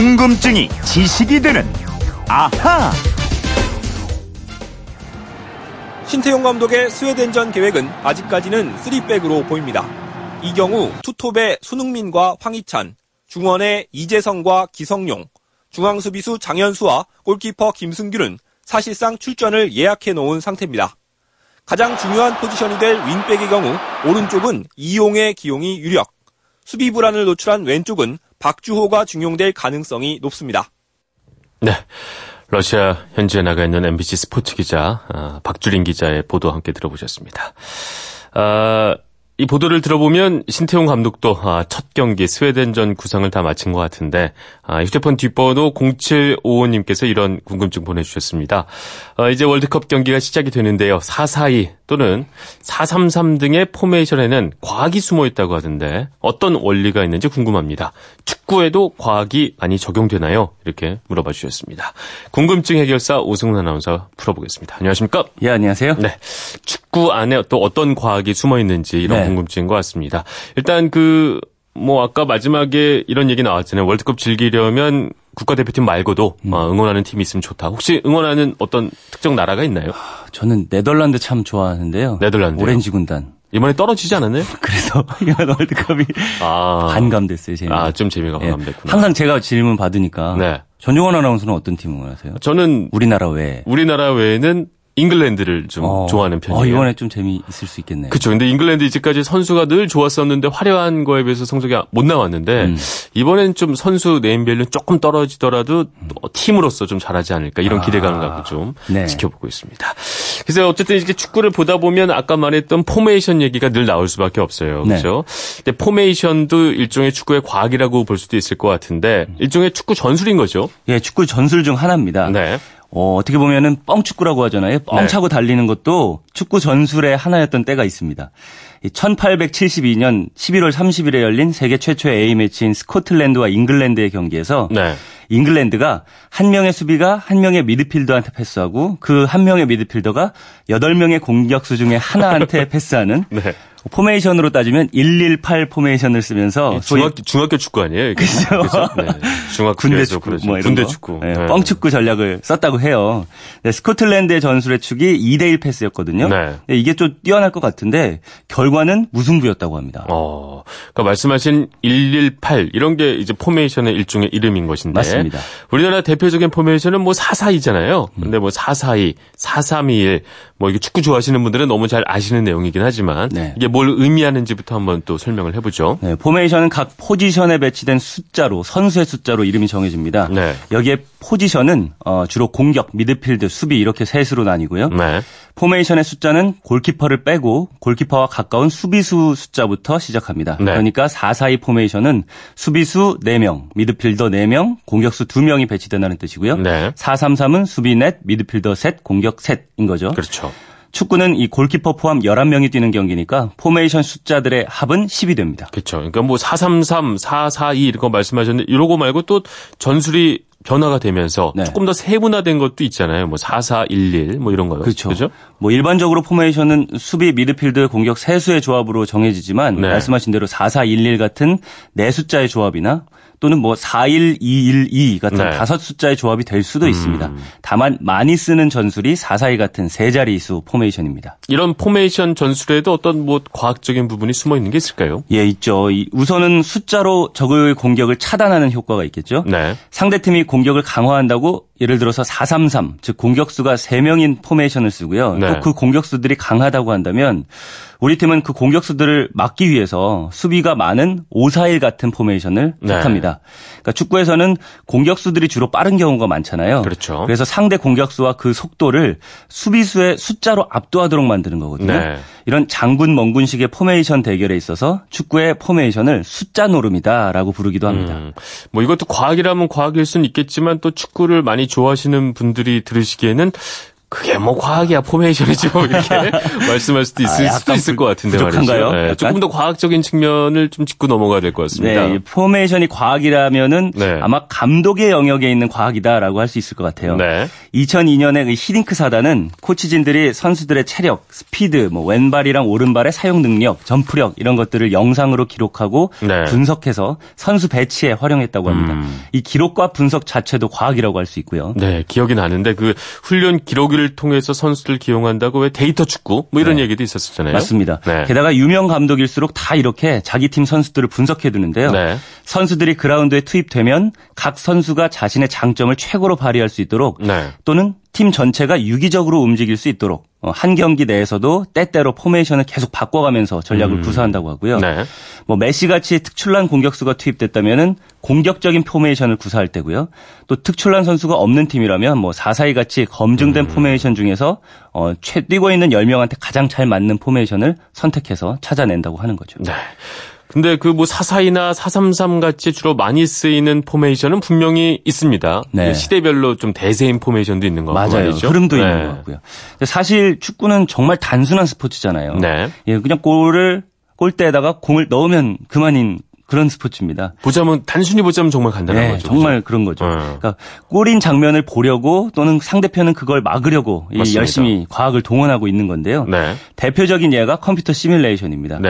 궁금증이 지식이 되는 아하. 신태용 감독의 스웨덴전 계획은 아직까지는 3백으로 보입니다. 이 경우 투톱의 손흥민과 황희찬, 중원의 이재성과 기성용, 중앙수비수 장현수와 골키퍼 김승규는 사실상 출전을 예약해 놓은 상태입니다. 가장 중요한 포지션이 될 윙백의 경우 오른쪽은 이용의 기용이 유력, 수비 불안을 노출한 왼쪽은 박주호가 중용될 가능성이 높습니다. 네. 러시아 현지에 나가 있는 MBC 스포츠 기자 아, 박주린 기자의 보도 함께 들어보셨습니다. 아, 이 보도를 들어보면 신태용 감독도 아, 첫 경기 스웨덴전 구상을 다 마친 것 같은데 아, 휴대폰 뒷번호 0755님께서 이런 궁금증 보내주셨습니다. 아, 이제 월드컵 경기가 시작이 되는데요. 442 또는 433 등의 포메이션에는 과학이 숨어 있다고 하던데 어떤 원리가 있는지 궁금합니다. 축 구에도 과학이 많이 적용되나요? 이렇게 물어봐 주셨습니다. 궁금증 해결사 오승훈 아나운서 풀어보겠습니다. 안녕하십니까? 예, 안녕하세요. 네. 축구 안에 또 어떤 과학이 숨어 있는지 이런 네. 궁금증인 것 같습니다. 일단 그, 뭐 아까 마지막에 이런 얘기 나왔잖아요. 월드컵 즐기려면 국가대표팀 말고도 음. 어, 응원하는 팀이 있으면 좋다. 혹시 응원하는 어떤 특정 나라가 있나요? 저는 네덜란드 참 좋아하는데요. 네덜란드요? 오렌지 군단. 이번에 떨어지지 않았나요? 그래서 이번 월드컵이 아. 반감됐어요, 재미. 아, 좀 재미가 예. 반감됐구나. 항상 제가 질문 받으니까 네. 전용원 아나운서는 어떤 팀 응원하세요? 저는 우리나라 외에. 우리나라 외에는 잉글랜드를 좀 어. 좋아하는 편이에요. 어, 이번에 좀 재미 있을 수 있겠네요. 그렇죠. 근데 잉글랜드 이제까지 선수가 늘 좋았었는데 화려한 거에 비해서 성적이 못 나왔는데 음. 이번엔 좀 선수 네임밸류 조금 떨어지더라도 또 팀으로서 좀 잘하지 않을까 이런 기대감을 갖고 좀 아. 네. 지켜보고 있습니다. 그래서 어쨌든 이렇게 축구를 보다 보면 아까 말했던 포메이션 얘기가 늘 나올 수밖에 없어요. 네. 그렇죠? 근데 포메이션도 일종의 축구의 과학이라고 볼 수도 있을 것 같은데 일종의 축구 전술인 거죠. 예, 축구 전술 중 하나입니다. 네. 어, 어떻게 보면은 뻥축구라고 하잖아요. 뻥 네. 차고 달리는 것도 축구 전술의 하나였던 때가 있습니다. 1872년 11월 30일에 열린 세계 최초의 A매치인 스코틀랜드와 잉글랜드의 경기에서 네. 잉글랜드가 한 명의 수비가 한 명의 미드필더한테 패스하고 그 한 명의 미드필더가 여덟 명의 공격수 중에 하나한테 패스하는 네. 포메이션으로 따지면 118 포메이션을 쓰면서 소위 중학교 중학교 축구 아니에요? 이게? 그죠. 네. 중학교 군대 축구 뭐 이런 군대 거. 축구. 네, 네. 뻥축구 전략을 썼다고 해요. 네, 스코틀랜드의 전술의 축이 2대1 패스였거든요. 네. 네, 이게 좀 뛰어날 것 같은데 결과는 무승부였다고 합니다. 어, 그러니까 말씀하신 118 이런 게 이제 포메이션의 일종의 이름인 것인데 맞습니다. 우리나라 대표적인 포메이션은 뭐 442잖아요. 근데 뭐 442, 4321 뭐 이게 축구 좋아하시는 분들은 너무 잘 아시는 내용이긴 하지만 네. 이게 뭘 의미하는지부터 한번 또 설명을 해보죠. 네, 포메이션은 각 포지션에 배치된 숫자로 선수의 숫자로 이름이 정해집니다. 네. 여기에 포지션은 어, 주로 공격, 미드필드, 수비 이렇게 셋으로 나뉘고요. 네. 포메이션의 숫자는 골키퍼를 빼고 골키퍼와 가까운 수비수 숫자부터 시작합니다. 네. 그러니까 442 포메이션은 수비수 4명, 미드필더 4명, 공격수 2명이 배치된다는 뜻이고요. 네. 433은 수비 넷, 미드필더 셋, 공격 셋인 거죠. 그렇죠. 축구는 이 골키퍼 포함 11명이 뛰는 경기니까 포메이션 숫자들의 합은 10이 됩니다. 그렇죠. 그러니까 뭐 433, 442 이런 거 말씀하셨는데 이런 거 말고 또 전술이 변화가 되면서 네. 조금 더 세분화된 것도 있잖아요. 뭐 4411, 뭐 이런 거요. 그렇죠. 그죠? 뭐 일반적으로 포메이션은 수비, 미드필드, 공격 세수의 조합으로 정해지지만 네. 말씀하신 대로 4411 같은 네 숫자의 조합이나 또는 뭐 41212 같은 네. 음. 다섯 숫자의 조합이 될 수도 있습니다. 다만 많이 쓰는 전술이 442 같은 세 자리수 포메이션입니다. 이런 포메이션 전술에도 어떤 뭐 과학적인 부분이 숨어 있는 게 있을까요? 예, 있죠. 이 우선은 숫자로 적의 공격을 차단하는 효과가 있겠죠. 네. 상대팀이 공격을 강화한다고 예를 들어서 433, 즉 공격수가 3명인 포메이션을 쓰고요. 네. 또 그 공격수들이 강하다고 한다면 우리 팀은 그 공격수들을 막기 위해서 수비가 많은 541 같은 포메이션을 네. 택합니다. 그러니까 축구에서는 공격수들이 주로 빠른 경우가 많잖아요. 그렇죠. 그래서 상대 공격수와 그 속도를 수비수의 숫자로 압도하도록 만드는 거거든요. 네. 이런 장군 멍군식의 포메이션 대결에 있어서 축구의 포메이션을 숫자 노름이다라고 부르기도 합니다. 음, 뭐 이것도 과학이라면 과학일 수는 있겠지만 또 축구를 많이 좋아하시는 분들이 들으시기에는 그게 뭐 과학이야 포메이션이지 뭐 이렇게 말씀할 수도 있을 아, 수도 있을 부, 것 같은데 부족한가요? 네, 조금 더 과학적인 측면을 좀 짚고 넘어가야 될 것 같습니다. 네, 포메이션이 과학이라면은 네. 아마 감독의 영역에 있는 과학이다라고 할 수 있을 것 같아요. 네. 2002년에 그 히딩크 사단은 코치진들이 선수들의 체력, 스피드, 뭐 왼발이랑 오른발의 사용 능력, 점프력 이런 것들을 영상으로 기록하고 네. 분석해서 선수 배치에 활용했다고 합니다. 음. 이 기록과 분석 자체도 과학이라고 할 수 있고요. 네, 기억이 나는데 그 훈련 기록을 통해서 선수들 기용한다고 왜 데이터 축구 뭐 이런 네. 얘기도 있었잖아요. 맞습니다. 네. 게다가 유명 감독일수록 다 이렇게 자기 팀 선수들을 분석해 두는데요. 네. 선수들이 그라운드에 투입되면 각 선수가 자신의 장점을 최고로 발휘할 수 있도록 네. 또는 팀 전체가 유기적으로 움직일 수 있도록 어, 한 경기 내에서도 때때로 포메이션을 계속 바꿔가면서 전략을 구사한다고 하고요. 음. 네. 뭐 메시 같이 특출난 공격수가 투입됐다면은 공격적인 포메이션을 구사할 때고요. 또 특출난 선수가 없는 팀이라면 뭐 442 같이 검증된 음. 포메이션 중에서 어, 최 뛰고 있는 10명한테 가장 잘 맞는 포메이션을 선택해서 찾아낸다고 하는 거죠. 네. 근데 그뭐 442나 433 같이 주로 많이 쓰이는 포메이션은 분명히 있습니다. 네. 시대별로 좀 대세인 포메이션도 있는 거 같고 맞아요. 흐름도 네. 있는 것 같고요. 사실 축구는 정말 단순한 스포츠잖아요. 네. 예, 그냥 골을 골대에다가 공을 넣으면 그만인 그런 스포츠입니다. 보자면 단순히 보자면 정말 간단한 네, 거죠. 정말 그죠? 그런 거죠. 네. 그러니까 골인 장면을 보려고 또는 상대편은 그걸 막으려고. 열심히 과학을 동원하고 있는 건데요. 네. 대표적인 예가 컴퓨터 시뮬레이션입니다.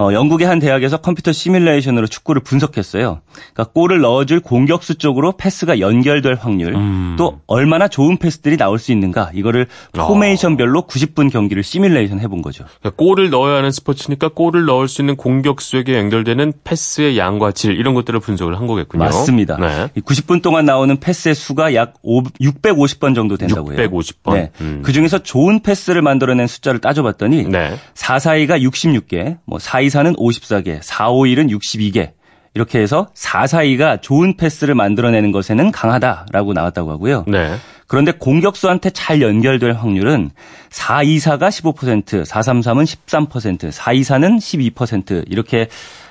네. 어, 영국의 한 대학에서 컴퓨터 시뮬레이션으로 축구를 분석했어요. 그러니까 골을 넣어줄 공격수 쪽으로 패스가 연결될 확률, 음. 또 얼마나 좋은 패스들이 나올 수 있는가 이거를 어. 포메이션별로 90분 경기를 시뮬레이션 해본 거죠. 그러니까 골을 넣어야 하는 스포츠니까 골을 넣을 수 있는 공격수에게 연결되는 패스의 양과 질 이런 것들을 분석을 한 거겠군요. 맞습니다. 네. 이 90분 동안 나오는 패스의 수가 약 5, 650번 정도 된다고 해요. 650번. 네. 음. 그 중에서 좋은 패스를 만들어낸 숫자를 따져봤더니 네. 442가 66개, 뭐 424는 54개, 451은 62개. 이렇게 해서 442가 좋은 패스를 만들어내는 것에는 강하다라고 나왔다고 하고요. 네. 그런데 공격수한테 잘 연결될 확률은 424가 15%, 433은 13%, 424는 12% 이렇게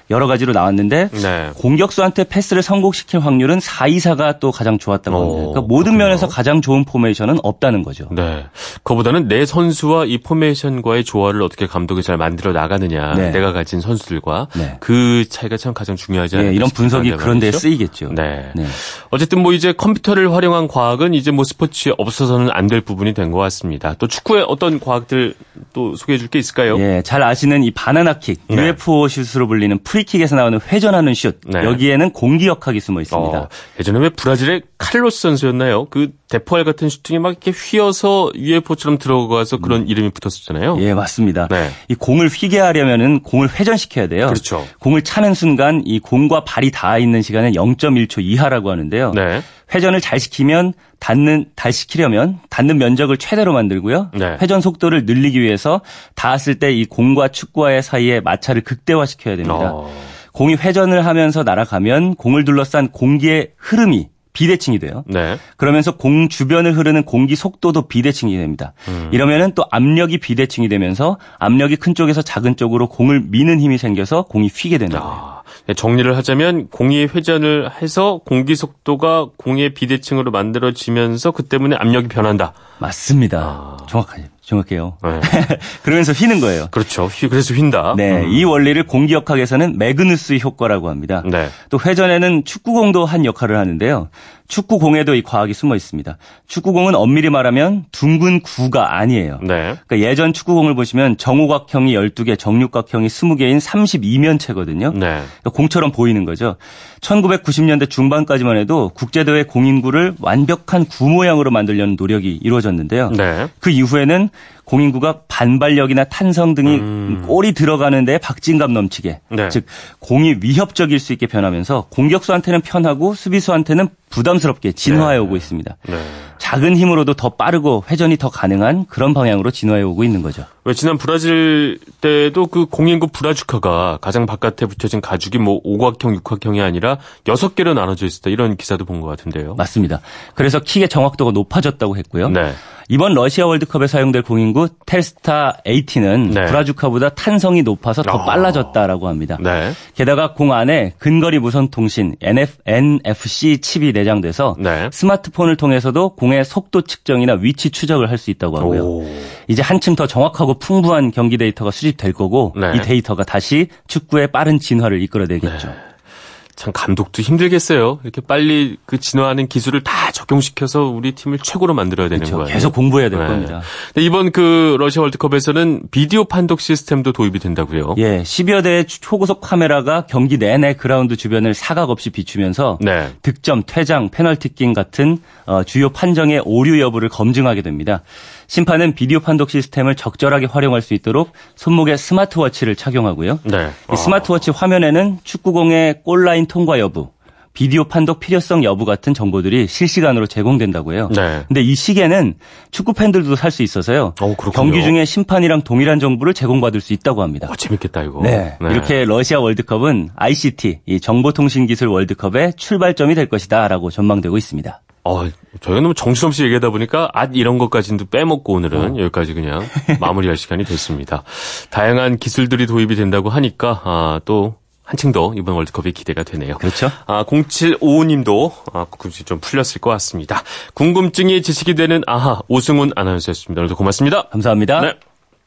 여러 가지로 나왔는데 네. 공격수한테 패스를 성공시킬 확률은 424가 또 가장 좋았다고 오, 합니다. 그러니까 모든 그렇군요. 면에서 가장 좋은 포메이션은 없다는 거죠. 네. 그보다는 내 선수와 이 포메이션과의 조화를 어떻게 감독이 잘 만들어 나가느냐. 네. 내가 가진 선수들과 네. 그 차이가 참 가장 중요하지 않을까 네, 이런 분석이 그런 말이죠. 쓰이겠죠. 네. 네. 어쨌든 뭐 이제 컴퓨터를 활용한 과학은 이제 뭐 스포츠에 없어서는 안 될 부분이 된 것 같습니다. 또 축구의 어떤 과학들 또 소개해 줄 게 있을까요? 예, 잘 아시는 이 바나나킥, 네. UFO 슛으로 불리는 프리 킥에서 나오는 회전하는 슛. 네. 여기에는 공기역학이 숨어 있습니다. 어, 예전에 왜 브라질의 칼로스 선수였나요? 그 대포알 같은 슈팅이 막 이렇게 휘어서 UFO처럼 들어가서 그런 이름이 붙었었잖아요. 예, 맞습니다. 네. 이 공을 휘게 하려면은 공을 회전시켜야 돼요. 그렇죠. 공을 차는 순간 이 공과 발이 닿아 있는 시간은 0.1초 이하라고 하는데요. 네. 회전을 잘 시키면 닿는 달 시키려면 닿는 면적을 최대로 만들고요. 네. 회전 속도를 늘리기 위해서 닿았을 때 이 공과 축구와의 사이에 마찰을 극대화시켜야 됩니다. 어, 공이 회전을 하면서 날아가면 공을 둘러싼 공기의 흐름이 비대칭이 돼요. 네. 그러면서 공 주변을 흐르는 공기 속도도 비대칭이 됩니다. 음. 이러면은 또 압력이 비대칭이 되면서 압력이 큰 쪽에서 작은 쪽으로 공을 미는 힘이 생겨서 공이 휘게 된다고 요. 아, 네, 정리를 하자면 공이 회전을 해서 공기 속도가 공의 비대칭으로 만들어지면서 그 때문에 압력이 변한다. 맞습니다. 아. 정확하죠. 정확해요. 네. 그러면서 휘는 거예요. 그렇죠. 휘- 그래서 휜다. 네, 음. 이 원리를 공기역학에서는 매그누스 효과라고 합니다. 네. 또 회전에는 축구공도 한 역할을 하는데요. 축구공에도 이 과학이 숨어 있습니다. 축구공은 엄밀히 말하면 둥근 구가 아니에요. 네. 그러니까 예전 축구공을 보시면 정오각형이 12개, 정육각형이 20개인 32면체거든요. 네. 그러니까 공처럼 보이는 거죠. 1990년대 중반까지만 해도 국제대회 공인구를 완벽한 구 모양으로 만들려는 노력이 이루어졌는데요. 네. 그 이후에는 공인구가 반발력이나 탄성 등이 골이 들어가는 데 박진감 넘치게 음. 네. 즉 공이 위협적일 수 있게 변하면서 공격수한테는 편하고 수비수한테는 부담스럽게 진화해 오고 있습니다. 네. 작은 힘으로도 더 빠르고 회전이 더 가능한 그런 방향으로 진화해 오고 있는 거죠. 왜 지난 브라질 때도 그 공인구 브라주카가 가장 바깥에 붙여진 가죽이 뭐 오각형, 육각형이 아니라 여섯 개로 나눠져 있었다 이런 기사도 본 것 같은데요. 맞습니다. 그래서 킥의 정확도가 높아졌다고 했고요. 네. 이번 러시아 월드컵에 사용될 공인구 텔스타 80은 네. 브라주카보다 탄성이 높아서 더 아. 빨라졌다라고 합니다. 네. 게다가 공 안에 근거리 무선 통신 NF, NFC 칩이 내장돼서 네. 스마트폰을 통해서도 공 공의 속도 측정이나 위치 추적을 할 수 있다고 하고요. 오. 이제 한층 더 정확하고 풍부한 경기 데이터가 수집될 거고 네. 이 데이터가 다시 축구의 빠른 진화를 이끌어내겠죠. 네. 참 감독도 힘들겠어요. 이렇게 빨리 그 진화하는 기술을 다 적용시켜서 우리 팀을 최고로 만들어야 되는 그렇죠. 거예요. 계속 공부해야 될 네. 겁니다. 이번 그 러시아 월드컵에서는 비디오 판독 시스템도 도입이 된다고요. 예, 10여 대의 초고속 카메라가 경기 내내 그라운드 주변을 사각 없이 비추면서 네. 득점, 퇴장, 페널티킥 같은 어, 주요 판정의 오류 여부를 검증하게 됩니다. 심판은 비디오 판독 시스템을 적절하게 활용할 수 있도록 손목에 스마트워치를 착용하고요. 네. 이 스마트워치 화면에는 축구공의 골라인 통과 여부, 비디오 판독 필요성 여부 같은 정보들이 실시간으로 제공된다고요. 네. 근데 이 시계는 축구 팬들도 살 수 있어서요. 어, 그렇군요. 경기 중에 심판이랑 동일한 정보를 제공받을 수 있다고 합니다. 어, 재밌겠다 이거. 네. 이렇게 러시아 월드컵은 ICT, 이 정보통신기술 월드컵의 출발점이 될 것이다라고 전망되고 있습니다. 어, 저희가 너무 정신없이 얘기하다 보니까 앗 이런 것까지도 빼먹고 오늘은 어. 여기까지 그냥 마무리할 시간이 됐습니다. 다양한 기술들이 도입이 된다고 하니까 아, 또 한층 더 이번 월드컵이 기대가 되네요. 그렇죠? 아, 0755님도 아, 궁금증이 좀 풀렸을 것 같습니다. 궁금증이 지식이 되는 아하 오승훈 아나운서였습니다. 오늘도 고맙습니다. 감사합니다. 네.